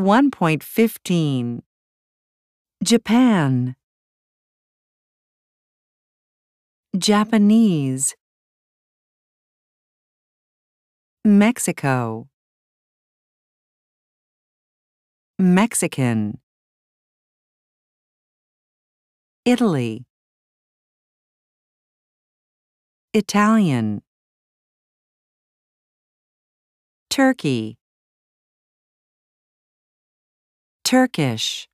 1.15 Japan. Japanese. Mexico. Mexican. Italy. Italian. Turkey Turkish